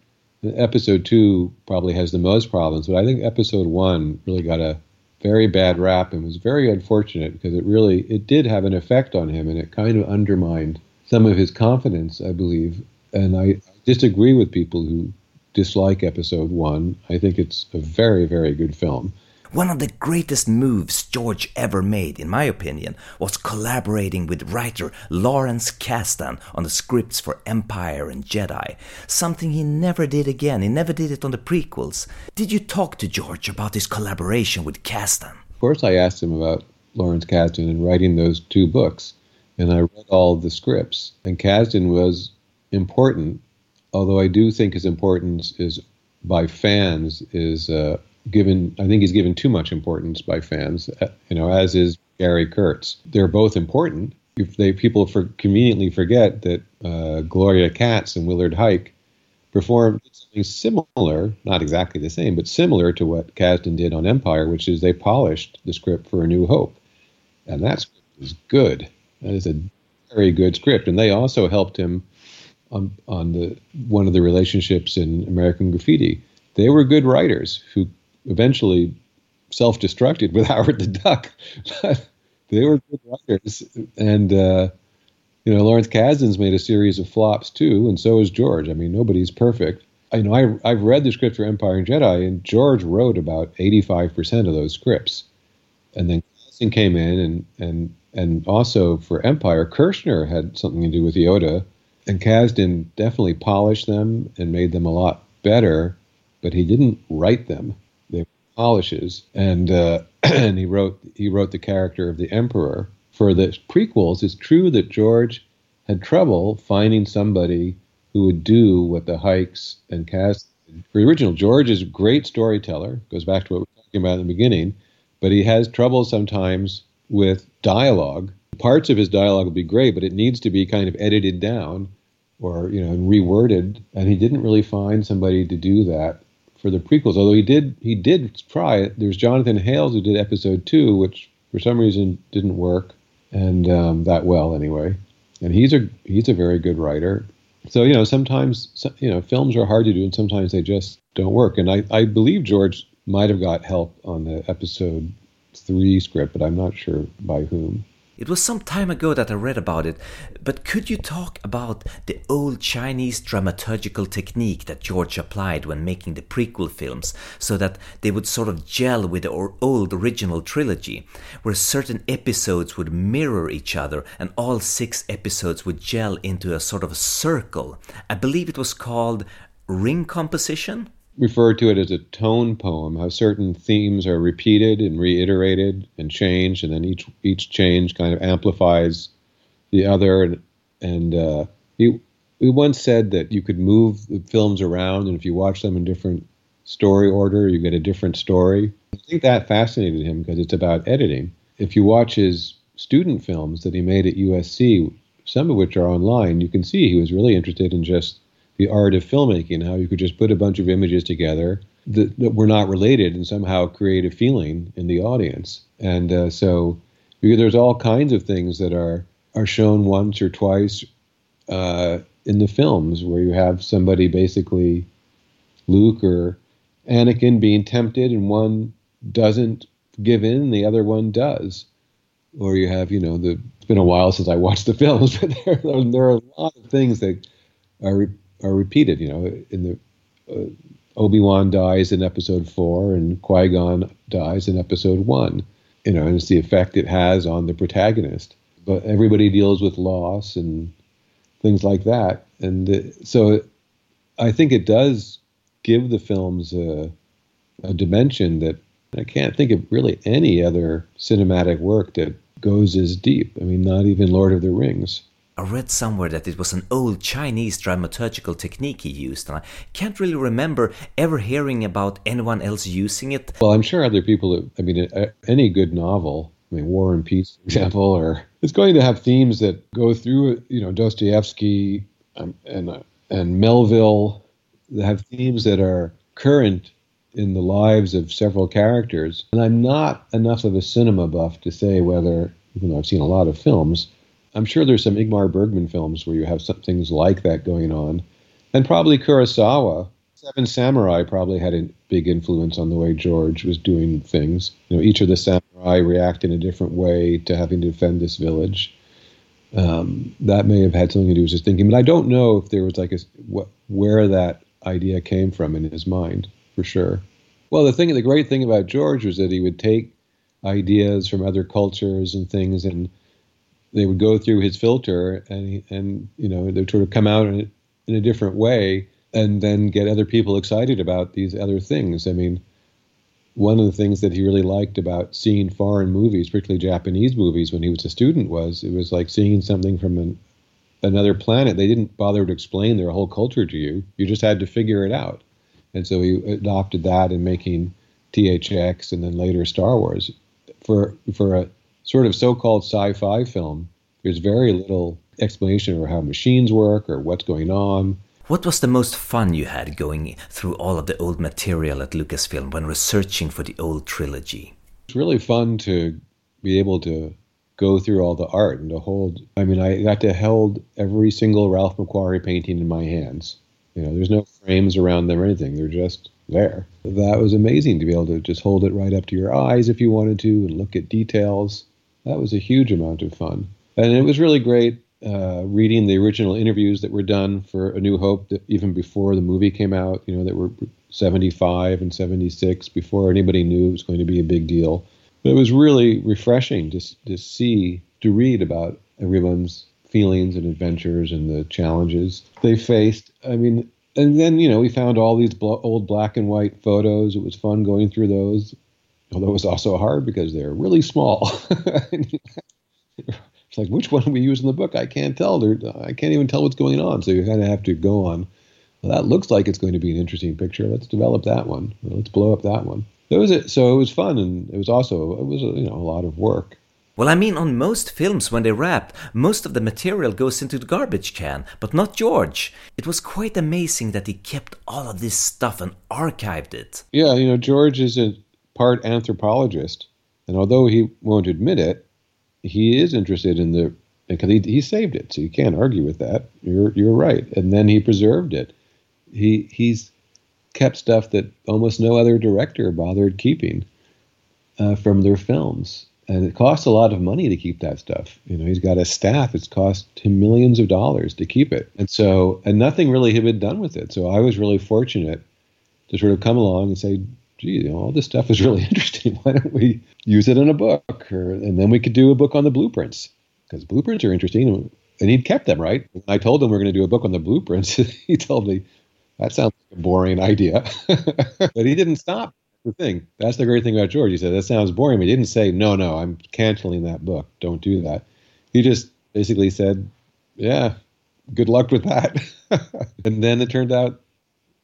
Episode two probably has the most problems, but I think episode one really got a very bad rap and was very unfortunate because it really it did have an effect on him and it kind of undermined some of his confidence, I believe. And I disagree with people who dislike episode one. I think it's a very, very good film. One of the greatest moves George ever made, in my opinion, was collaborating with writer Lawrence Kasdan on the scripts for Empire and Jedi, something he never did again. He never did it on the prequels. Did you talk to George about his collaboration with Kasdan? Of course, I asked him about Lawrence Kasdan and writing those two books, and I read all the scripts. And Kasdan was important, although I do think his importance is by fans is uh, given I think he's given too much importance by fans, uh, you know, as is Gary Kurtz. They're both important. If they people for conveniently forget that uh, Gloria Katz and Willard Huyck performed something similar, not exactly the same, but similar to what Kasdan did on Empire, which is they polished the script for A New Hope. And that script is good. That is a very good script. And they also helped him on, on the one of the relationships in American Graffiti. They were good writers who eventually self-destructed with Howard the Duck. they were good writers. And, uh, you know, Lawrence Kasdan's made a series of flops too, and so is George. I mean, nobody's perfect. I know I, I've read the script for Empire and Jedi, and George wrote about 85% of those scripts. And then Kasdan came in, and, and, and also for Empire, Kershner had something to do with Yoda, and Kasdan definitely polished them and made them a lot better, but he didn't write them. Polishes, and uh, and he wrote he wrote the character of the Emperor, for the prequels, it's true that George had trouble finding somebody who would do what the Huycks and did. For the original, George is a great storyteller, goes back to what we were talking about in the beginning, but he has trouble sometimes with dialogue. Parts of his dialogue will be great, but it needs to be kind of edited down or, you know, reworded. And he didn't really find somebody to do that for the prequels, although he did he did try. There's Jonathan Hales who did episode two, which for some reason didn't work and um, that well anyway. And he's a he's a very good writer. So you know sometimes you know films are hard to do, and sometimes they just don't work. And I I believe George might have got help on the episode three script, but I'm not sure by whom. It was some time ago that I read about it, but could you talk about the old Chinese dramaturgical technique that George applied when making the prequel films so that they would sort of gel with the old original trilogy, where certain episodes would mirror each other and all six episodes would gel into a sort of a circle? I believe it was called ring composition? Refer to it as a tone poem, how certain themes are repeated and reiterated and changed, and then each each change kind of amplifies the other. And, and uh, he, we once said that you could move the films around, and if you watch them in different story order, you get a different story. I think that fascinated him because it's about editing. If you watch his student films that he made at USC, some of which are online, you can see he was really interested in just the art of filmmaking, how you could just put a bunch of images together that, that were not related and somehow create a feeling in the audience. And uh, so there's all kinds of things that are are shown once or twice uh, in the films where you have somebody basically Luke or Anakin being tempted and one doesn't give in and the other one does. Or you have, you know, the it's been a while since I watched the films, but there, there are a lot of things that are are repeated. You know, in the uh, Obi Wan dies in Episode four, and Qui Gon dies in Episode one. You know, and it's the effect it has on the protagonist. But everybody deals with loss and things like that, and uh, so I think it does give the films a, a dimension that I can't think of really any other cinematic work that goes as deep. I mean, not even Lord of the Rings. I read somewhere that it was an old Chinese dramaturgical technique he used, and I can't really remember ever hearing about anyone else using it. Well, I'm sure other people, I mean, any good novel, I mean, War and Peace, for example, or it's going to have themes that go through, you know, Dostoevsky um, and, uh, and Melville, that have themes that are current in the lives of several characters. And I'm not enough of a cinema buff to say whether, even though I've seen a lot of films, I'm sure there's some Ingmar Bergman films where you have some things like that going on, and probably Kurosawa. Seven Samurai probably had a big influence on the way George was doing things. You know, each of the samurai react in a different way to having to defend this village. Um, that may have had something to do with his thinking, but I don't know if there was like a where that idea came from in his mind for sure. Well, the thing, the great thing about George was that he would take ideas from other cultures and things and they would go through his filter and and you know they would sort of come out in, in a different way and then get other people excited about these other things. I mean, one of the things that he really liked about seeing foreign movies, particularly Japanese movies, when he was a student, was it was like seeing something from an, another planet. They didn't bother to explain their whole culture to you; you just had to figure it out. And so he adopted that in making THX and then later Star Wars. For for a sort of so-called sci-fi film, there's very little explanation of how machines work or what's going on. What was the most fun you had going through all of the old material at Lucasfilm when researching for the old trilogy? It's really fun to be able to go through all the art and to hold. I mean, I got to hold every single Ralph McQuarrie painting in my hands. You know, there's no frames around them or anything. They're just there. That was amazing to be able to just hold it right up to your eyes if you wanted to and look at details. That was a huge amount of fun. And it was really great uh, reading the original interviews that were done for A New Hope, that even before the movie came out, you know, that were 75 and 76, before anybody knew it was going to be a big deal. But it was really refreshing to, to see, to read about everyone's feelings and adventures and the challenges they faced. I mean, and then, you know, we found all these bl- old black and white photos. It was fun going through those, although it was also hard because they're really small. It's like which one we use in the book? I can't tell. They're, I can't even tell what's going on. So you kind of have to go on. Well, that looks like it's going to be an interesting picture. Let's develop that one. Let's blow up that one. It was it. So it was fun, and it was also it was you know a lot of work. Well, I mean, on most films, when they wrap, most of the material goes into the garbage can, but not George. It was quite amazing that he kept all of this stuff and archived it. Yeah, you know, George is a part anthropologist, and although he won't admit it, he is interested in the because he, he saved it, so you can't argue with that. You're you're right. And then he preserved it. He he's kept stuff that almost no other director bothered keeping uh, from their films, and it costs a lot of money to keep that stuff. You know, he's got a staff. It's cost him millions of dollars to keep it, and so and nothing really had been done with it. So I was really fortunate to sort of come along and say, gee, you know, all this stuff is really interesting. Why don't we use it in a book? Or, and then we could do a book on the blueprints because blueprints are interesting. And he'd kept them, right? When I told him we are going to do a book on the blueprints, he told me, that sounds like a boring idea. but he didn't stop. The thing. That's the great thing about George. He said, that sounds boring. But he didn't say, no, no, I'm canceling that book. Don't do that. He just basically said, yeah, good luck with that. and then it turned out,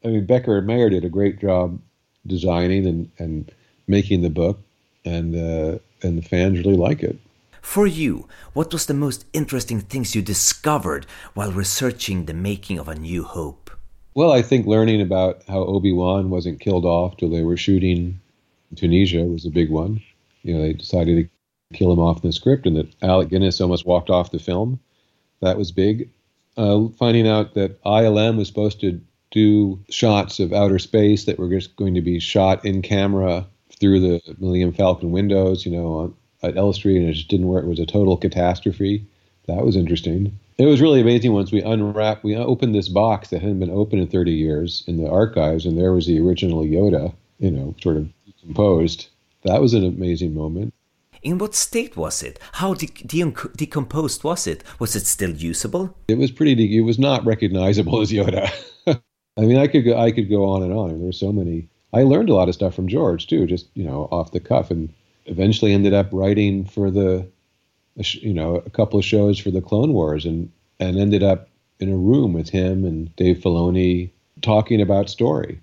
I mean, Becker and Mayer did a great job designing and, and making the book, and uh, and the fans really like it. For you, what was the most interesting things you discovered while researching the making of A New Hope? Well, I think learning about how Obi Wan wasn't killed off till they were shooting Tunisia was a big one. You know, they decided to kill him off in the script, and that Alec Guinness almost walked off the film. That was big. Uh, finding out that ILM was supposed to do shots of outer space that were just going to be shot in camera through the Millennium Falcon windows, you know, at Elstree, and it just didn't work. It was a total catastrophe. That was interesting. It was really amazing once we unwrapped, we opened this box that hadn't been opened in 30 years in the archives, and there was the original Yoda, you know, sort of decomposed. That was an amazing moment. In what state was it? How de- de- decomposed was it? Was it still usable? It was pretty. De- it was not recognizable as Yoda. I mean, I could go, I could go on and on. There's so many. I learned a lot of stuff from George too, just you know, off the cuff, and eventually ended up writing for the, you know, a couple of shows for the Clone Wars, and and ended up in a room with him and Dave Filoni talking about story.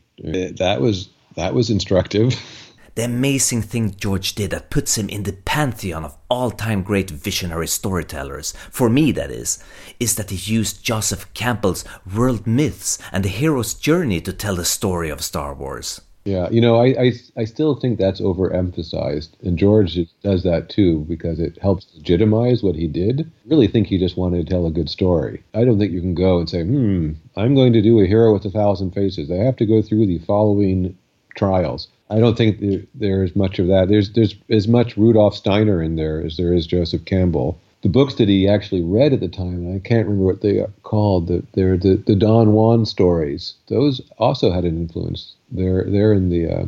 That was that was instructive. the amazing thing George did that puts him in the pantheon of all time great visionary storytellers, for me that is, is that he used Joseph Campbell's world myths and the hero's journey to tell the story of Star Wars. Yeah, you know, I, I, I still think that's overemphasized, and George does that too because it helps legitimize what he did. I really think he just wanted to tell a good story. I don't think you can go and say, hmm, I'm going to do a hero with a thousand faces. I have to go through the following trials. I don't think there, there's much of that. There's there's as much Rudolf Steiner in there as there is Joseph Campbell. The books that he actually read at the time, I can't remember what they are called. The, they're the, the Don Juan stories. Those also had an influence. They're they're in the uh,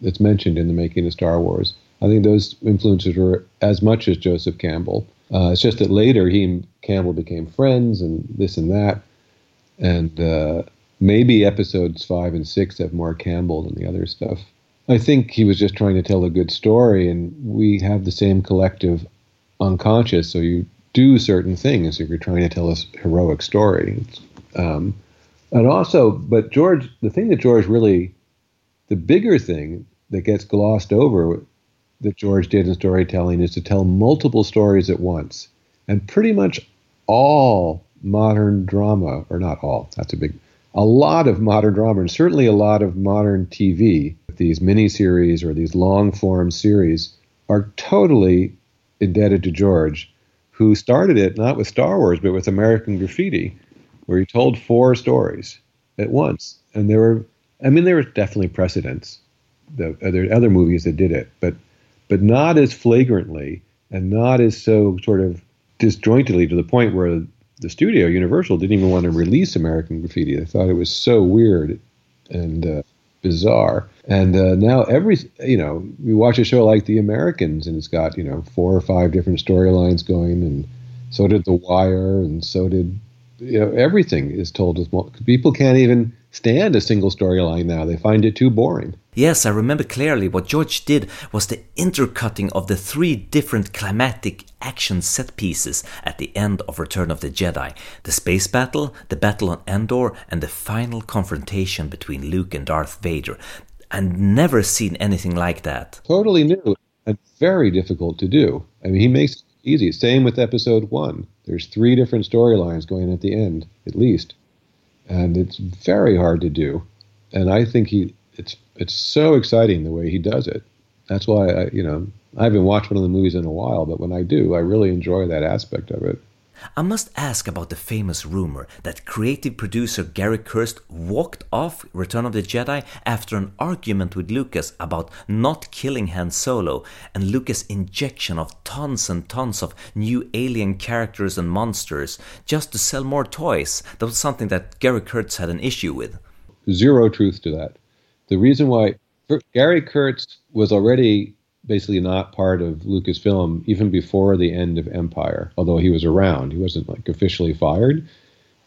it's mentioned in the making of Star Wars. I think those influences were as much as Joseph Campbell. Uh, it's just that later he and Campbell became friends and this and that, and uh, maybe episodes five and six have more Campbell than the other stuff. I think he was just trying to tell a good story, and we have the same collective unconscious. So you do certain things if you're trying to tell a heroic story. Um, and also, but George, the thing that George really, the bigger thing that gets glossed over that George did in storytelling is to tell multiple stories at once. And pretty much all modern drama, or not all, that's a big, a lot of modern drama and certainly a lot of modern TV, these miniseries or these long form series, are totally indebted to George, who started it not with Star Wars but with American Graffiti, where he told four stories at once. And there were, I mean, there were definitely precedents. The, there other movies that did it, but but not as flagrantly and not as so sort of disjointedly to the point where the studio, Universal, didn't even want to release American Graffiti. They thought it was so weird and uh, bizarre. And uh, now every, you know, we watch a show like The Americans, and it's got you know four or five different storylines going, and so did The Wire, and so did you know everything is told as well. People can't even stand a single storyline now. They find it too boring. Yes, I remember clearly what George did was the intercutting of the three different climatic action set pieces at the end of Return of the Jedi the space battle, the battle on Endor, and the final confrontation between Luke and Darth Vader. I've never seen anything like that. Totally new and very difficult to do. I mean, he makes it easy. Same with episode one. There's three different storylines going at the end, at least and it's very hard to do. And I think he it's it's so exciting the way he does it. That's why I you know I haven't watched one of the movies in a while, but when I do, I really enjoy that aspect of it. I must ask about the famous rumor that creative producer Gary Kurtz walked off Return of the Jedi after an argument with Lucas about not killing Han Solo and Lucas' injection of tons and tons of new alien characters and monsters just to sell more toys. That was something that Gary Kurtz had an issue with. Zero truth to that. The reason why Gary Kurtz was already basically not part of Lucasfilm even before the end of Empire, although he was around. He wasn't like officially fired,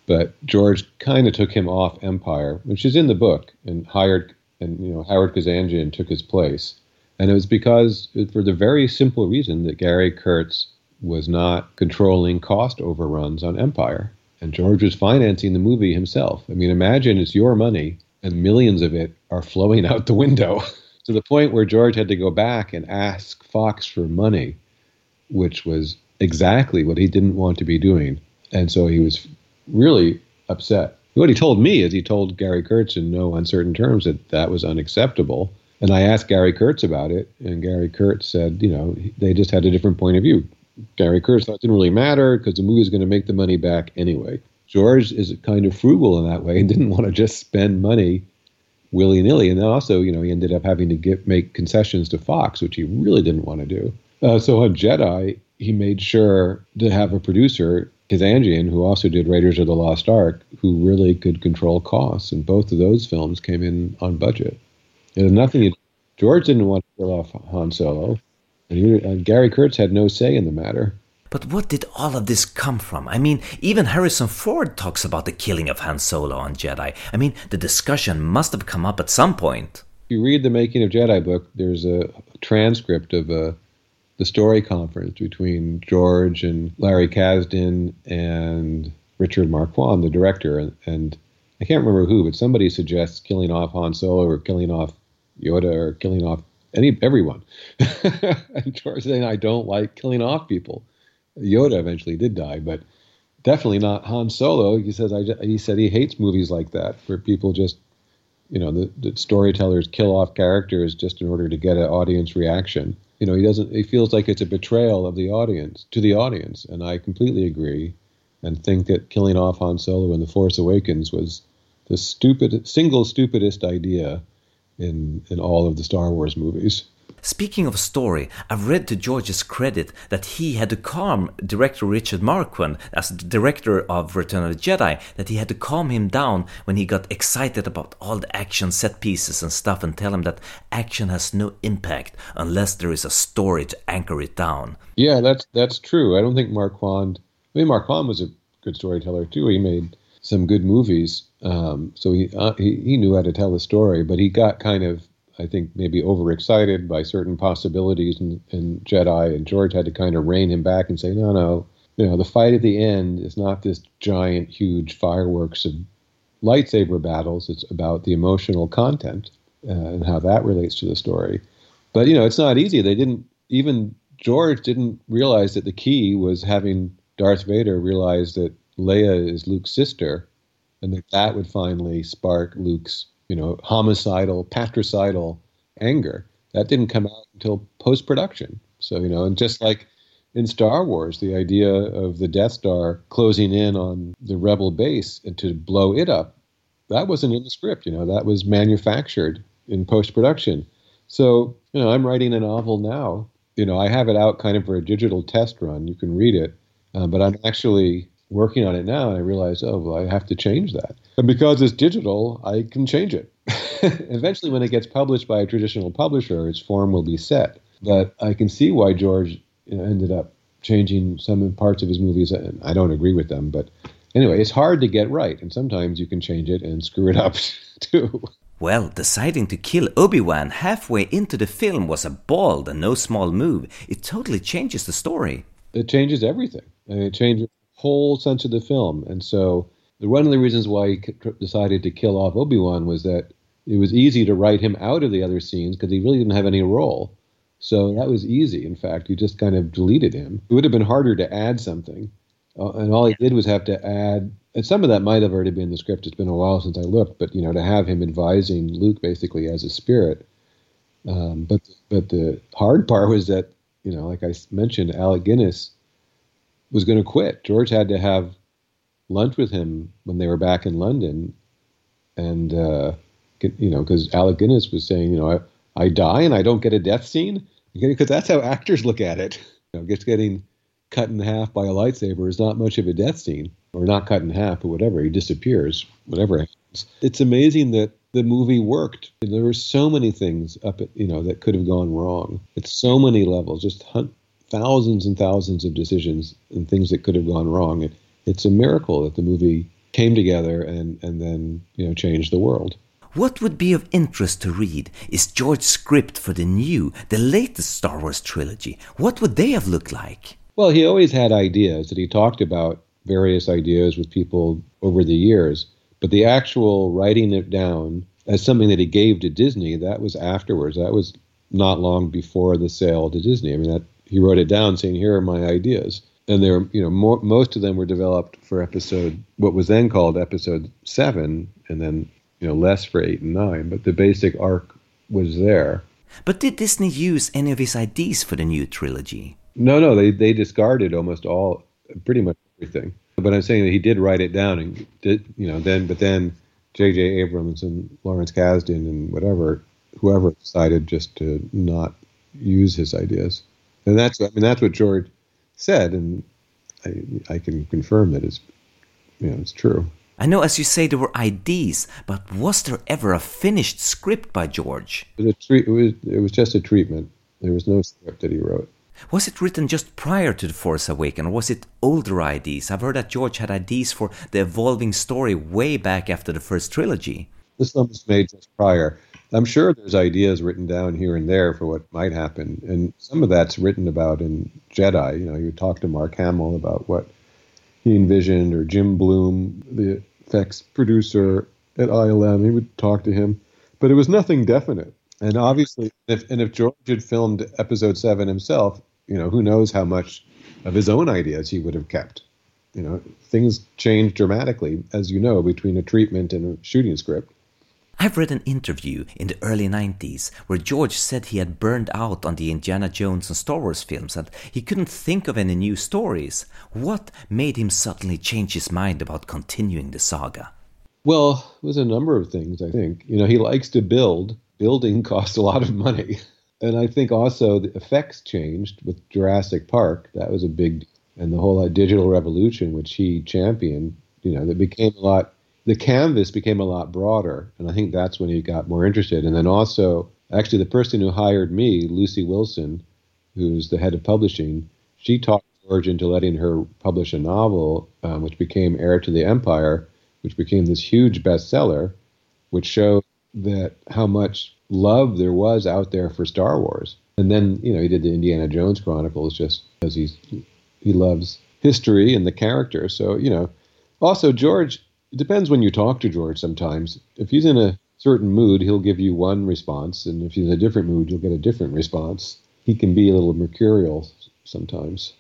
but George kind of took him off Empire, which is in the book, and hired and you know Howard Kazanjian took his place. And it was because for the very simple reason that Gary Kurtz was not controlling cost overruns on Empire. And George was financing the movie himself. I mean, imagine it's your money and millions of it are flowing out the window. to the point where George had to go back and ask Fox for money, which was exactly what he didn't want to be doing. And so he was really upset. What he told me is he told Gary Kurtz in no uncertain terms that that was unacceptable. And I asked Gary Kurtz about it, and Gary Kurtz said, you know, they just had a different point of view. Gary Kurtz thought it didn't really matter because the movie is going to make the money back anyway. George is kind of frugal in that way and didn't want to just spend money willy nilly. And then also, you know, he ended up having to get make concessions to Fox, which he really didn't want to do. Uh, so on Jedi, he made sure to have a producer, Kazanjian, who also did Raiders of the Lost Ark, who really could control costs. And both of those films came in on budget. It had nothing. George didn't want to kill off Han Solo, and, he, and Gary Kurtz had no say in the matter. But what did all of this come from? I mean, even Harrison Ford talks about the killing of Han Solo on Jedi. I mean, the discussion must have come up at some point. If you read the Making of Jedi book, there's a transcript of a, the story conference between George and Larry Kasdan and Richard Marquand, the director. And, and I can't remember who, but somebody suggests killing off Han Solo or killing off Yoda or killing off any everyone. and George saying, I don't like killing off people. Yoda eventually did die, but definitely not Han Solo. He says I, he said he hates movies like that where people just you know the, the storytellers kill off characters just in order to get an audience reaction. You know he doesn't. He feels like it's a betrayal of the audience to the audience, and I completely agree, and think that killing off Han Solo in The Force Awakens was the stupid single stupidest idea in in all of the Star Wars movies. Speaking of a story, I've read to George's credit that he had to calm director Richard Marquand, as the director of Return of the Jedi, that he had to calm him down when he got excited about all the action set pieces and stuff and tell him that action has no impact unless there is a story to anchor it down. Yeah, that's that's true. I don't think Marquand. I mean, Marquand was a good storyteller too. He made some good movies, um, so he, uh, he he knew how to tell a story. But he got kind of I think, maybe overexcited by certain possibilities and, in Jedi, and George had to kind of rein him back and say, no, no, you know, the fight at the end is not this giant, huge fireworks of lightsaber battles. It's about the emotional content uh, and how that relates to the story. But you know, it's not easy. They didn't even George didn't realize that the key was having Darth Vader realize that Leia is Luke's sister and that that would finally spark Luke's, you know, homicidal, patricidal anger. That didn't come out until post production. So, you know, and just like in Star Wars, the idea of the Death Star closing in on the rebel base and to blow it up, that wasn't in the script, you know, that was manufactured in post production. So, you know, I'm writing a novel now. You know, I have it out kind of for a digital test run. You can read it, uh, but I'm actually working on it now, and I realize, oh, well, I have to change that. And because it's digital, I can change it. Eventually, when it gets published by a traditional publisher, its form will be set. But I can see why George ended up changing some parts of his movies, and I don't agree with them. But anyway, it's hard to get right, and sometimes you can change it and screw it up too. Well, deciding to kill Obi-Wan halfway into the film was a bold and no small move. It totally changes the story. It changes everything. And it changes the whole sense of the film. And so one of the reasons why he decided to kill off Obi-Wan was that it was easy to write him out of the other scenes because he really didn't have any role. So that was easy. In fact, you just kind of deleted him. It would have been harder to add something. Uh, and all he did was have to add and some of that might have already been in the script. It's been a while since I looked, but you know, to have him advising Luke basically as a spirit. Um, but but the hard part was that you know, like I mentioned, Alec Guinness was going to quit. George had to have lunch with him when they were back in London, and uh, you know, because Alec Guinness was saying, you know, I, I die and I don't get a death scene because that's how actors look at it. You know, just getting cut in half by a lightsaber is not much of a death scene or not cut in half or whatever. He disappears, whatever. It's amazing that the movie worked. There were so many things up at, you know, that could have gone wrong. At so many levels, just thousands and thousands of decisions and things that could have gone wrong. It's a miracle that the movie came together and, and then, you know, changed the world. What would be of interest to read is George's script for the new, the latest Star Wars trilogy. What would they have looked like? Well, he always had ideas that he talked about various ideas with people over the years. But the actual writing it down as something that he gave to Disney, that was afterwards. That was not long before the sale to Disney. I mean, that he wrote it down saying, "Here are my ideas." And there, you know, more, most of them were developed for episode, what was then called episode seven, and then you know less for eight and nine. But the basic arc was there. But did Disney use any of his ideas for the new trilogy? No, no, they they discarded almost all, pretty much everything. But I'm saying that he did write it down and did, you know, then, but then J.J. Abrams and Lawrence Kasdan and whatever, whoever decided just to not use his ideas. And that's, I mean, that's what George said, and I, I can confirm that it's, you know, it's true. I know, as you say, there were ideas, but was there ever a finished script by George? It was, tre- it was, it was just a treatment. There was no script that he wrote. Was it written just prior to The Force Awakens, or was it older ideas? I've heard that George had ideas for the evolving story way back after the first trilogy. This one was made just prior. I'm sure there's ideas written down here and there for what might happen, and some of that's written about in Jedi. You know, you talk to Mark Hamill about what he envisioned, or Jim Bloom, the effects producer at ILM, he would talk to him, but it was nothing definite. And obviously, if and if George had filmed Episode Seven himself, you know, who knows how much of his own ideas he would have kept. You know, things change dramatically, as you know, between a treatment and a shooting script. I've read an interview in the early 90s where George said he had burned out on the Indiana Jones and Star Wars films and he couldn't think of any new stories. What made him suddenly change his mind about continuing the saga? Well, it was a number of things, I think. You know, he likes to build. Building costs a lot of money. and I think also the effects changed with Jurassic Park. That was a big, and the whole digital revolution, which he championed. You know, that became a lot. The canvas became a lot broader, and I think that's when he got more interested. And then also, actually, the person who hired me, Lucy Wilson, who's the head of publishing, she talked George into letting her publish a novel, um, which became Heir to the Empire, which became this huge bestseller, which showed that how much love there was out there for Star Wars. And then, you know, he did the Indiana Jones Chronicles just because he's he loves history and the character. So, you know, also George, it depends when you talk to George sometimes. If he's in a certain mood, he'll give you one response, and if he's in a different mood, you'll get a different response. He can be a little mercurial sometimes.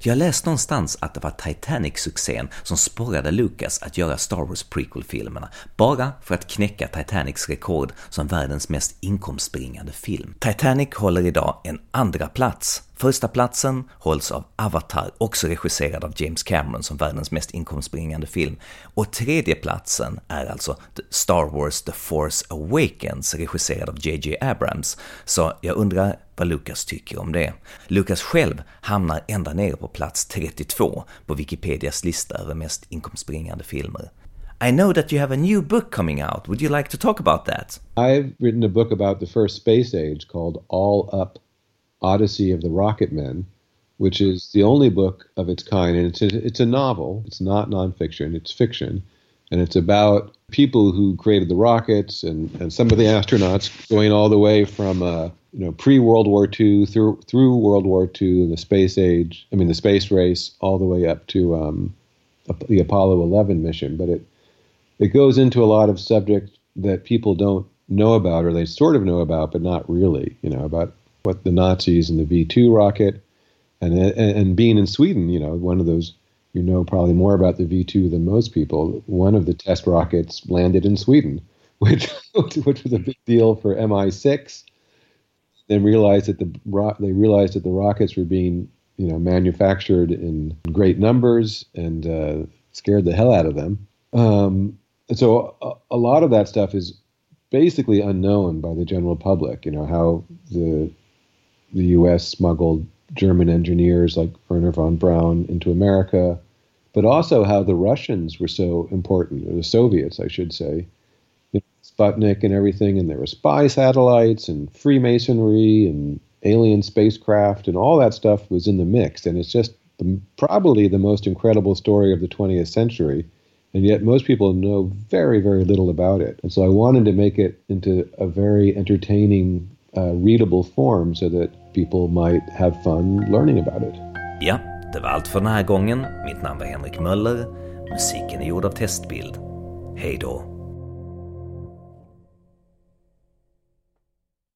Jag läste någonstans att det var Titanic-succén som sporrade Lucas att göra Star Wars prequel-filmerna, bara för att knäcka Titanics rekord som världens mest inkomstbringande film. Titanic håller idag en andra plats Första platsen hålls av Avatar, också regisserad av James Cameron som världens mest inkomstbringande film. Och tredje platsen är alltså Star Wars The Force Awakens, regisserad av JJ Abrams. Så jag undrar vad Lucas tycker om det. Lucas själv hamnar ända nere på plats 32 på Wikipedias lista över mest inkomstbringande filmer. I know that you have a new book coming out. Would you like to talk about that? I've written a book about the first space age called All Up Odyssey of the Rocket Men, which is the only book of its kind, and it's a, it's a novel. It's not nonfiction; it's fiction, and it's about people who created the rockets and, and some of the astronauts going all the way from uh, you know pre World War II through through World War II, the space age. I mean, the space race, all the way up to um, the Apollo 11 mission. But it it goes into a lot of subject that people don't know about, or they sort of know about, but not really. You know about what the Nazis and the V two rocket, and, and and being in Sweden, you know, one of those you know probably more about the V two than most people. One of the test rockets landed in Sweden, which which was a big deal for MI six. Then realized that the they realized that the rockets were being you know manufactured in great numbers and uh, scared the hell out of them. Um, so a, a lot of that stuff is basically unknown by the general public. You know how the the U.S. smuggled German engineers like Wernher von Braun into America, but also how the Russians were so important, or the Soviets, I should say. You know, Sputnik and everything, and there were spy satellites and Freemasonry and alien spacecraft, and all that stuff was in the mix. And it's just the, probably the most incredible story of the 20th century. And yet, most people know very, very little about it. And so, I wanted to make it into a very entertaining uh, readable form so that people might have fun learning about it. Ja, det var allt för den här gången. Mitt namn var Henrik Möller. Musiken är gjord av Testbild. Hej då!